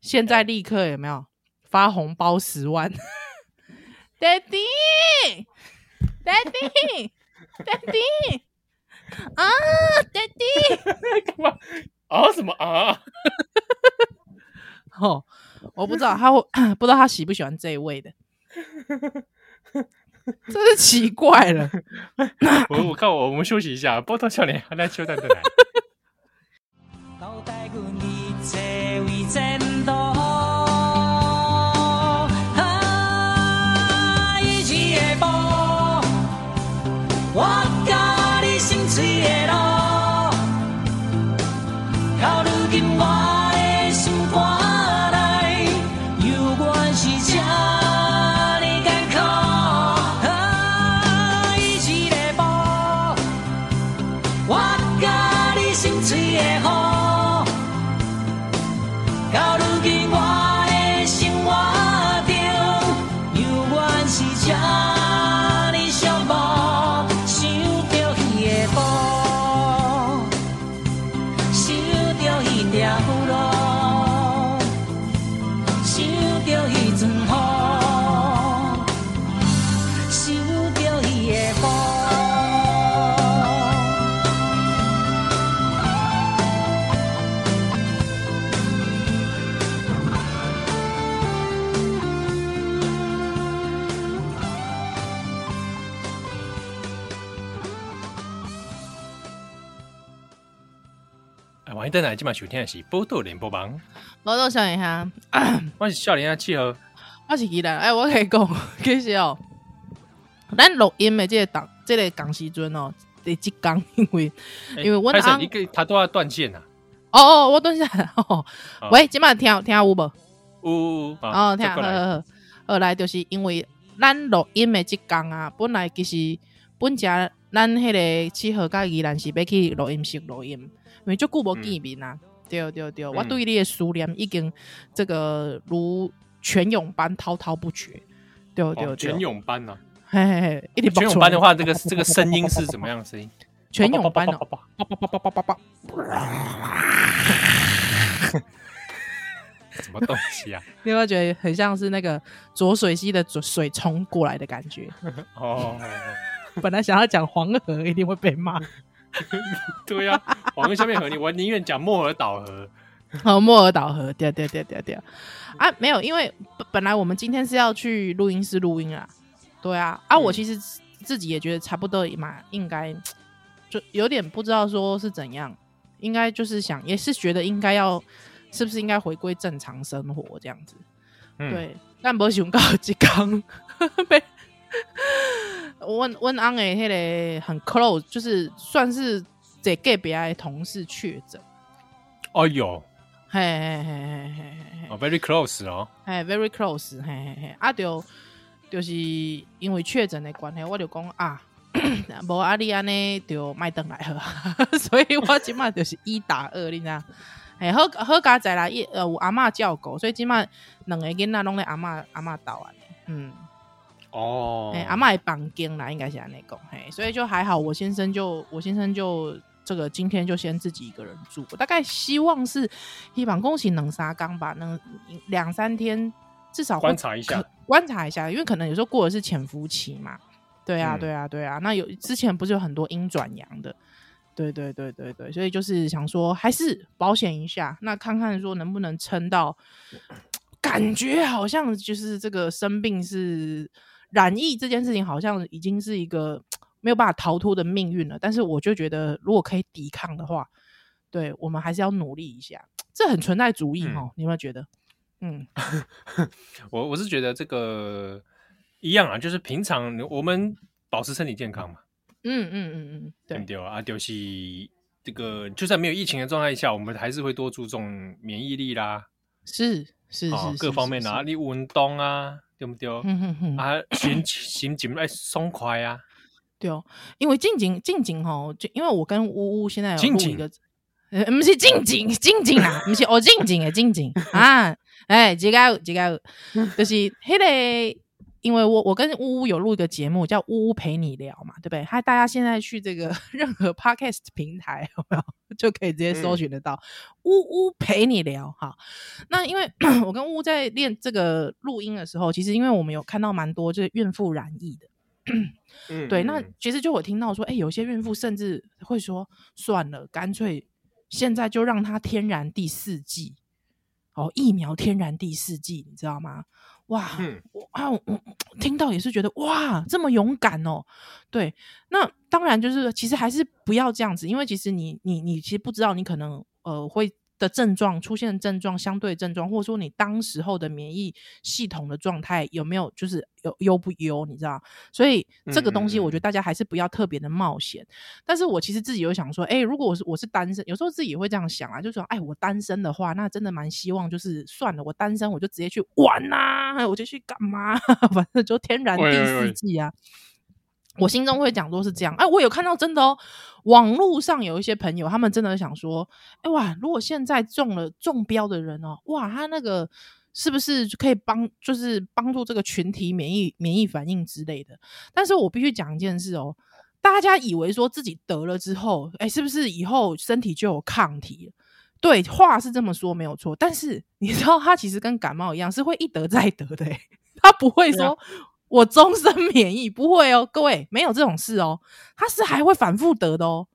Speaker 2: 现在立刻有没有发红包十万？爹地，爹地，爹地啊，爹地
Speaker 1: 干嘛啊？什么啊？
Speaker 2: 哦，我不知道他会 不知道他喜不喜欢这一位的。真是奇怪了。
Speaker 1: 我我看我我们休息一下，波涛少年还在秋蛋的来。在哪？今晚收听的是《波多联播榜》。
Speaker 2: 我多想一下，
Speaker 1: 我是少年啊，契合。
Speaker 2: 我是记得，哎，我可以讲，其实哦，咱录音的这个档，这个港时阵哦，得几讲，因为因为我
Speaker 1: 开始一个他都要断线啊。
Speaker 2: 哦哦，我断线。哦，喂，今晚听听有无？
Speaker 1: 有有有。
Speaker 2: 哦，听，好好好。后来就是因为咱录音的这工啊，本来其实本家咱迄个七号甲依兰是要去录音室录音，因为足久无见面啊。嗯、对对对，嗯、我对你的思念已经这个如泉涌般滔滔不绝。对对对，
Speaker 1: 泉涌般呢？
Speaker 2: 嘿嘿嘿，一点
Speaker 1: 泉涌般的话，这个这个声音是怎么样的声音？
Speaker 2: 泉涌般的，
Speaker 1: 什么东西啊？
Speaker 2: 你有没有觉得很像是那个浊水溪的水冲过来的感觉？
Speaker 1: 哦，
Speaker 2: 本来想要讲黄河，一定会被骂。
Speaker 1: 对呀、啊，黄河下面河，你我宁愿讲莫尔岛河。
Speaker 2: 哦，莫尔岛河，对对对对对。啊，没有，因为本来我们今天是要去录音室录音啊。对啊，啊，我其实自己也觉得差不多嘛，应该就有点不知道说是怎样，应该就是想，也是觉得应该要。是不是应该回归正常生活这样子？嗯、对，但没想到一刚被温温安诶，迄个很 close，就是算是在隔壁的同事确诊。
Speaker 1: 哦哟，
Speaker 2: 嘿嘿嘿嘿嘿嘿，
Speaker 1: 哦，very close 哦，
Speaker 2: 嘿，very close，嘿嘿嘿，啊，就就是因为确诊的关系，我就讲啊，无阿里安呢就麦登来喝，所以我今麦就是一打二，你知道？哎，好好佳在啦，一呃，有阿嬷照顾，所以即马两个囡仔拢咧阿嬷阿嬷岛啊。嗯，
Speaker 1: 哦，
Speaker 2: 哎，阿嬷的房间啦，应该是安内讲，嘿，所以就还好。我先生就我先生就这个今天就先自己一个人住，我大概希望是希望恭喜能杀缸吧，能两三天至少
Speaker 1: 观察一下，
Speaker 2: 观察一下，因为可能有时候过的是潜伏期嘛。对啊，嗯、对啊，对啊。那有之前不是有很多阴转阳的。对对对对对，所以就是想说，还是保险一下，那看看说能不能撑到，感觉好像就是这个生病是染疫这件事情，好像已经是一个没有办法逃脱的命运了。但是我就觉得，如果可以抵抗的话，对我们还是要努力一下。这很存在主义哦，嗯、你有没有觉得？嗯，
Speaker 1: 我我是觉得这个一样啊，就是平常我们保持身体健康嘛。
Speaker 2: 嗯嗯嗯嗯，对
Speaker 1: 对啊，就是这个，就算没有疫情的状态下，我们还是会多注重免疫力啦，
Speaker 2: 是是是，
Speaker 1: 各方面啊，你运动啊，对不对？
Speaker 2: 嗯嗯嗯，
Speaker 1: 啊，心 心情爱爽快啊，
Speaker 2: 对哦，因为静静静静吼，就因为我跟呜呜现在有录一个，呃，不是静静静静啊，不是哦，静静的静静啊，哎，这个这个，就是迄个。因为我我跟呜呜有录一个节目叫呜呜陪你聊嘛，对不对？还大家现在去这个 任何 podcast 平台有没有 就可以直接搜寻得到呜呜、嗯、陪你聊哈。那因为 我跟呜呜在练这个录音的时候，其实因为我们有看到蛮多就是孕妇染疫的，嗯，对。那其实就我听到说，哎，有些孕妇甚至会说，算了，干脆现在就让它天然第四季，哦，疫苗天然第四季，你知道吗？哇，嗯、我啊，我听到也是觉得哇，这么勇敢哦。对，那当然就是其实还是不要这样子，因为其实你你你其实不知道你可能呃会。的症状出现的症状，相对症状，或者说你当时候的免疫系统的状态有没有就是有优不优，你知道？所以这个东西我觉得大家还是不要特别的冒险。但是我其实自己有想说，哎、欸，如果我是我是单身，有时候自己也会这样想啊，就说，哎，我单身的话，那真的蛮希望就是算了，我单身我就直接去玩呐、啊，我就去干嘛，反正就天然第四季啊。喂喂喂我心中会讲说是这样，哎，我有看到真的哦，网络上有一些朋友，他们真的想说，哎哇，如果现在中了中标的人哦，哇，他那个是不是可以帮，就是帮助这个群体免疫免疫反应之类的？但是我必须讲一件事哦，大家以为说自己得了之后，哎，是不是以后身体就有抗体了？对，话是这么说没有错，但是你知道，他其实跟感冒一样，是会一得再得的，他不会说。我终身免疫不会哦，各位没有这种事哦，他是还会反复得的哦。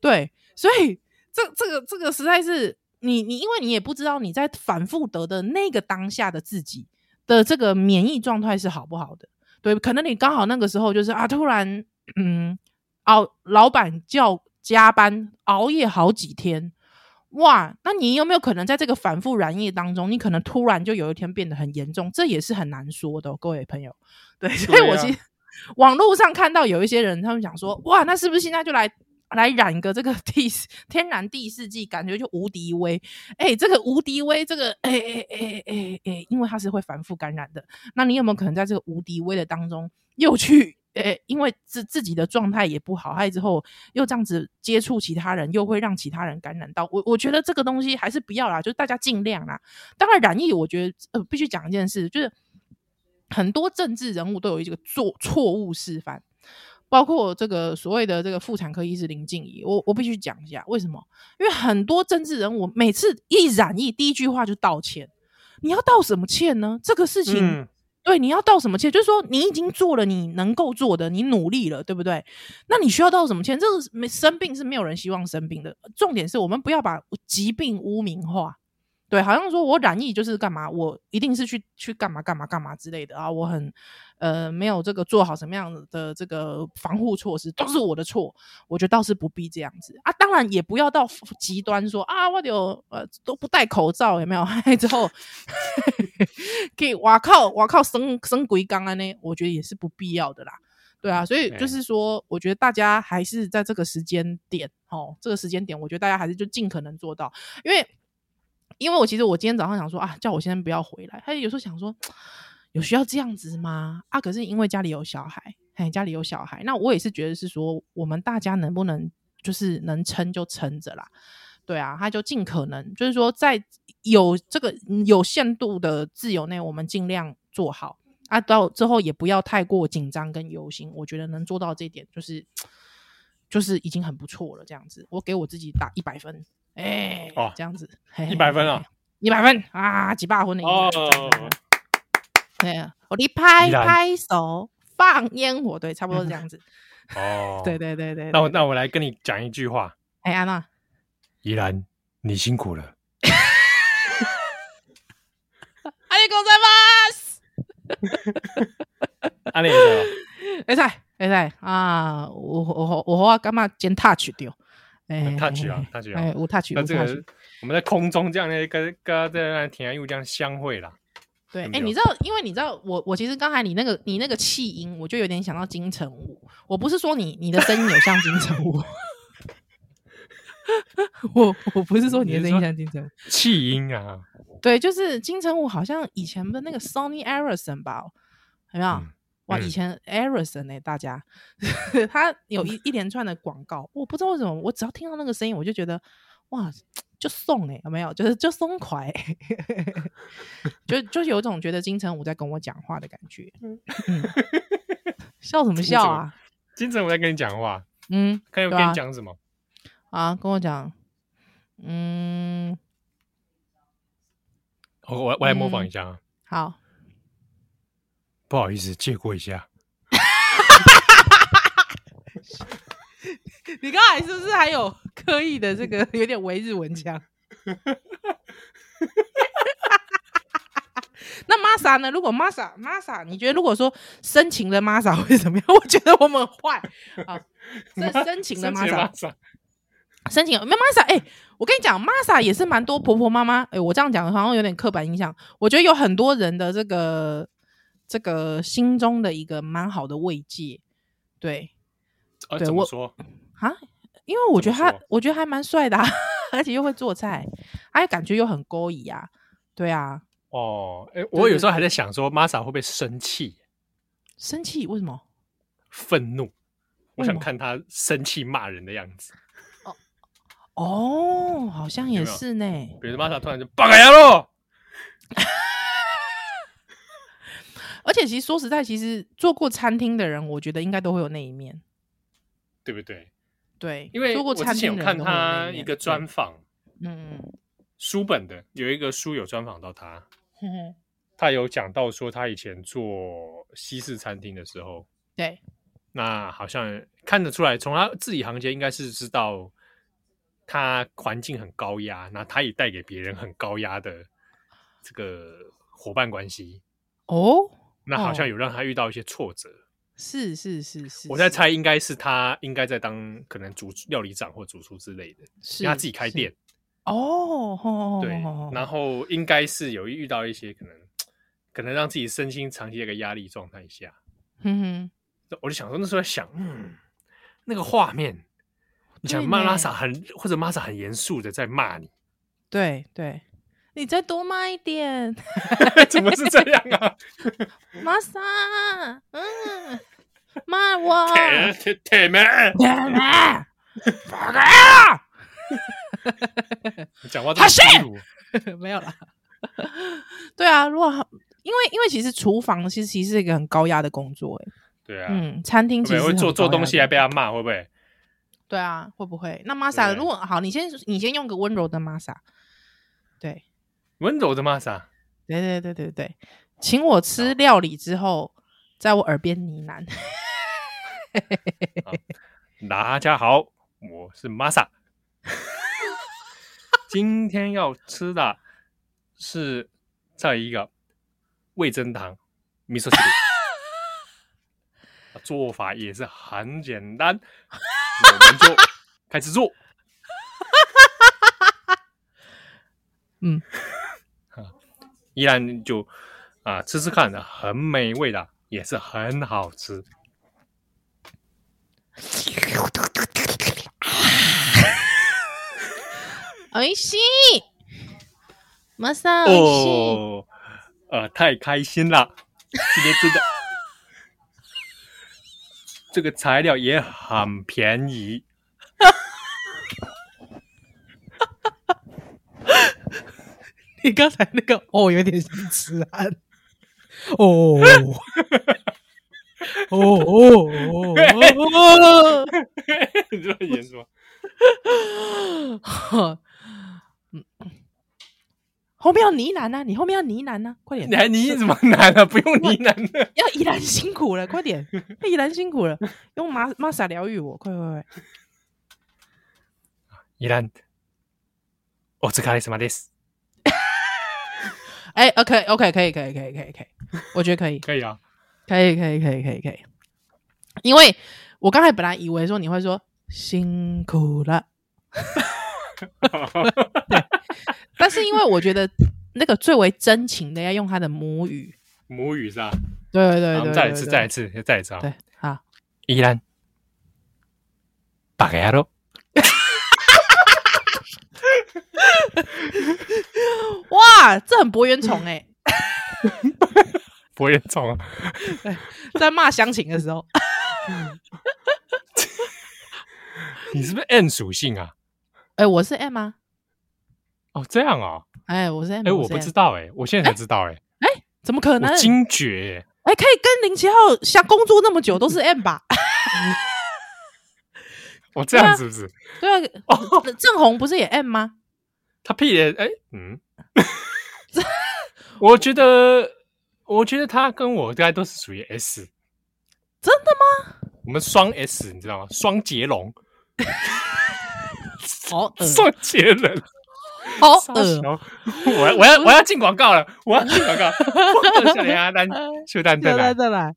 Speaker 2: 对，所以这这个这个实在是你你，因为你也不知道你在反复得的那个当下的自己的这个免疫状态是好不好的。对，可能你刚好那个时候就是啊，突然嗯，熬老板叫加班熬夜好几天。哇，那你有没有可能在这个反复染疫当中，你可能突然就有一天变得很严重？这也是很难说的哦，各位朋友。对，所以我其实网络上看到有一些人，他们讲说，哇，那是不是现在就来来染个这个第天然第四季，感觉就无敌威。哎，这个无敌威，这个哎哎哎哎哎，因为它是会反复感染的。那你有没有可能在这个无敌威的当中又去？诶，因为自自己的状态也不好，还之后又这样子接触其他人，又会让其他人感染到。我我觉得这个东西还是不要啦，就大家尽量啦。当然染疫，我觉得呃必须讲一件事，就是很多政治人物都有一个做错误示范，包括这个所谓的这个妇产科医师林静仪，我我必须讲一下为什么？因为很多政治人物每次一染疫，第一句话就道歉，你要道什么歉呢？这个事情。对，你要道什么歉？就是说，你已经做了你能够做的，你努力了，对不对？那你需要道什么歉？这个没生病是没有人希望生病的。重点是我们不要把疾病污名化。对，好像说我染疫就是干嘛，我一定是去去干嘛干嘛干嘛之类的啊，我很呃没有这个做好什么样的这个防护措施，都是我的错。我觉得倒是不必这样子啊，当然也不要到极端说啊，我有呃都不戴口罩，有没有？之后可以哇靠哇靠生生鬼刚啊呢？我觉得也是不必要的啦。对啊，所以就是说，我觉得大家还是在这个时间点哦，这个时间点，我觉得大家还是就尽可能做到，因为。因为我其实我今天早上想说啊，叫我先生不要回来。他有时候想说，有需要这样子吗？啊，可是因为家里有小孩，嘿，家里有小孩，那我也是觉得是说，我们大家能不能就是能撑就撑着啦，对啊，他就尽可能就是说，在有这个有限度的自由内，我们尽量做好啊，到之后也不要太过紧张跟忧心。我觉得能做到这一点，就是就是已经很不错了。这样子，我给我自己打一百分。哎、欸，哦，这样子，
Speaker 1: 一百分啊，
Speaker 2: 一百分啊，几把分的哦，对啊，我一拍拍手，放烟火，对，差不多是这样子。
Speaker 1: 哦，
Speaker 2: 对对对对，
Speaker 1: 那我那我来跟你讲一句话。
Speaker 2: 哎、欸，安娜，
Speaker 1: 依然，你辛苦了。
Speaker 2: 阿里公在吗？
Speaker 1: 阿里也在，
Speaker 2: 会在会在啊，我我我我干嘛剪 touch 掉？
Speaker 1: 很 touch 啊，touch 啊，
Speaker 2: 无 touch，
Speaker 1: 那这个我们在空中这样的跟跟在那田安又这样相会了。
Speaker 2: 对，哎、欸，你知道，因为你知道，我我其实刚才你那个你那个气音，我就有点想到金城武。我不是说你你的声音有像金城武，我我不是说你的声音像金城武，
Speaker 1: 气音啊。
Speaker 2: 对，就是金城武，好像以前的那个 Sony Ericsson 吧，有没有？嗯哇，以前 Ericsson 呢、欸，大家 他有一一连串的广告，我不知道为什么，我只要听到那个声音，我就觉得哇，就送哎、欸，有没有？就是就松快、欸，就就有一种觉得金城武在跟我讲话的感觉。嗯，笑什么笑啊？
Speaker 1: 金城武在跟你讲话。
Speaker 2: 嗯，
Speaker 1: 看有跟你讲什么
Speaker 2: 啊？啊，跟我讲。嗯，
Speaker 1: 我我我来模仿一下啊、嗯。
Speaker 2: 好。
Speaker 1: 不好意思，借过一下。
Speaker 2: 你刚才是不是还有刻意的这个 有点维日文腔？那 Masa 呢？如果 Masa Masa，你觉得如果说深情的 Masa 会怎么样？我觉得我们坏啊。这深情的 Masa，深情没 Masa。哎，我跟你讲，Masa 也是蛮多婆婆妈妈。哎，我这样讲好像有点刻板印象。我觉得有很多人的这个。这个心中的一个蛮好的慰藉，对，
Speaker 1: 呃、对，怎么说
Speaker 2: 啊？因为我觉得他，我觉得还蛮帅的、啊，而且又会做菜，哎，感觉又很勾引啊，对啊。
Speaker 1: 哦，哎，我有时候还在想说，Masa 会不会生气？
Speaker 2: 生气？为什么？
Speaker 1: 愤怒？我想看他生气骂人的样子。
Speaker 2: 哦，哦，好像也是呢。
Speaker 1: 比如 Masa 突然就爆开牙了。
Speaker 2: 而且其实说实在，其实做过餐厅的人，我觉得应该都会有那一面，
Speaker 1: 对不对？
Speaker 2: 对，
Speaker 1: 因为
Speaker 2: 做过餐厅的人
Speaker 1: 我之前有看他一个专访，
Speaker 2: 嗯嗯，
Speaker 1: 书本的有一个书有专访到他，他有讲到说他以前做西式餐厅的时候，
Speaker 2: 对，
Speaker 1: 那好像看得出来，从他字里行间应该是知道他环境很高压，那他也带给别人很高压的这个伙伴关系。
Speaker 2: 哦。
Speaker 1: 那好像有让他遇到一些挫折，
Speaker 2: 是是是是，
Speaker 1: 我在猜应该是他应该在当可能主料理长或主厨之类的，是他自己开店。
Speaker 2: 哦，
Speaker 1: 对，然。后应该是有遇到一些可能可能让自己身心长期的一个压力状态下，
Speaker 2: 嗯哼，
Speaker 1: 我就想说那时候在想，嗯，那个画面你想骂拉萨很或者玛莎很严肃的在骂你，
Speaker 2: 对对，你再多骂一点，
Speaker 1: 怎么是这样啊？
Speaker 2: 玛莎，嗯，骂我，
Speaker 1: 铁铁门，
Speaker 2: 铁门，放开啊！
Speaker 1: 讲话这么粗鲁，
Speaker 2: 没有啦。对啊，如果因为因为其实厨房其实其实是一个很高压的工作，哎，
Speaker 1: 对啊，
Speaker 2: 嗯，餐厅其实
Speaker 1: 会做做东西还被他骂，会不会？
Speaker 2: 对啊，会不会？那玛莎，如果好，你先你先用个温柔的玛莎，对，
Speaker 1: 温柔的玛莎，
Speaker 2: 对对对对对，请我吃料理之后，在我耳边呢喃。
Speaker 1: 大家好，我是玛莎，今天要吃的是这一个味噌汤，味噌汁，做法也是很简单。我们就开始做，
Speaker 2: 嗯，
Speaker 1: 依然就啊吃吃看的，很美味的，也是很好吃。
Speaker 2: おいしい，玛莎
Speaker 1: 哦，呃，太开心了，今天真的。这个材料也很便宜。
Speaker 2: 你刚才那个哦，有点像吃安。哦哦哦哦！
Speaker 1: 你这么严肃？
Speaker 2: 后面要呢喃啊！你后面要呢喃啊！快点！
Speaker 1: 你还呢什么喃啊？不用呢喃
Speaker 2: 要依然辛苦了，快点！依然辛苦了，用玛玛莎疗愈我，快快快！
Speaker 1: 依然，お疲れ様です。
Speaker 2: 哎，OK，OK，可以，可以，可以，可以，可以，我觉得可以，
Speaker 1: 可以啊，
Speaker 2: 可以，可以，可以，可以，可以。因为我刚才本来以为说你会说辛苦了。对，但是因为我觉得那个最为真情的要用他的母语，
Speaker 1: 母语是吧？
Speaker 2: 对对对，对，
Speaker 1: 再一次，再一次，再一次啊！
Speaker 2: 对，好，
Speaker 1: 依然，バカ野郎，
Speaker 2: 哇，这很博元虫哎，
Speaker 1: 博元虫啊，
Speaker 2: 在骂乡情的时候，
Speaker 1: 你是不是 N 属性啊？
Speaker 2: 哎，我是 M 啊？
Speaker 1: 哦，这样啊！
Speaker 2: 哎，我是 M。
Speaker 1: 哎，我不知道哎，我现在才知道哎。
Speaker 2: 哎，怎么可能？
Speaker 1: 惊觉！
Speaker 2: 哎，可以跟零七号相工作那么久，都是 M 吧？
Speaker 1: 哦，这样是不是？
Speaker 2: 对啊。哦，郑红不是也 M 吗？
Speaker 1: 他屁的哎。嗯。我觉得，我觉得他跟我应该都是属于 S。
Speaker 2: 真的吗？
Speaker 1: 我们双 S，你知道吗？双截龙。
Speaker 2: 好恶，
Speaker 1: 双截人，
Speaker 2: 好恶！
Speaker 1: 我要我要我要进广告了，我要进广告。小林阿丹，秀丹再来再来。